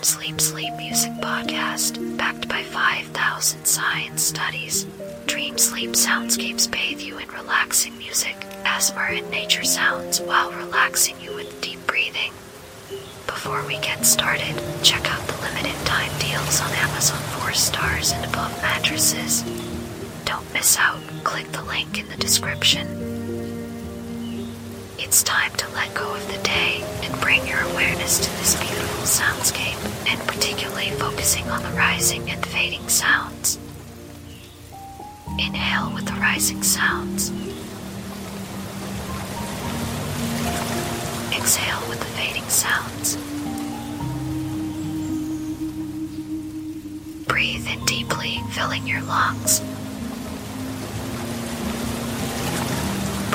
Dream Sleep Sleep Music Podcast, backed by 5,000 science studies. Dream Sleep Soundscapes bathe you in relaxing music, ASMR, and nature sounds while relaxing you with deep breathing. Before we get started, check out the limited time deals on Amazon 4 stars and above mattresses. Don't miss out, click the link in the description. It's time to let go of the day and bring your awareness to this beautiful soundscape, and particularly focusing on the rising and fading sounds. Inhale with the rising sounds. Exhale with the fading sounds. Breathe in deeply, filling your lungs.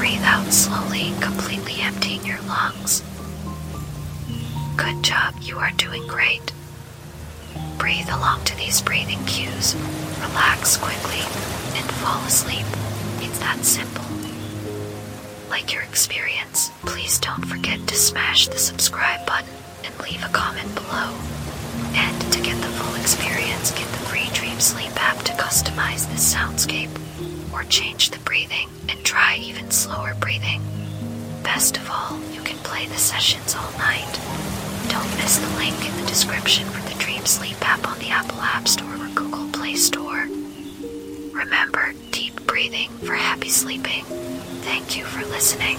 Breathe out slowly, completely emptying your lungs. Good job, you are doing great. Breathe along to these breathing cues. Relax quickly and fall asleep. It's that simple. Like your experience, please don't forget to smash the subscribe button and leave a comment below. And to get the full experience, get the free Dream Sleep app to customize this soundscape or change the breathing and try even slower breathing. Best of all, you can play the sessions all night. Don't miss the link in the description for the Dream Sleep app on the Apple App Store or Google Play Store. Remember, deep breathing for happy sleeping. Thank you for listening.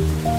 了。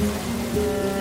Música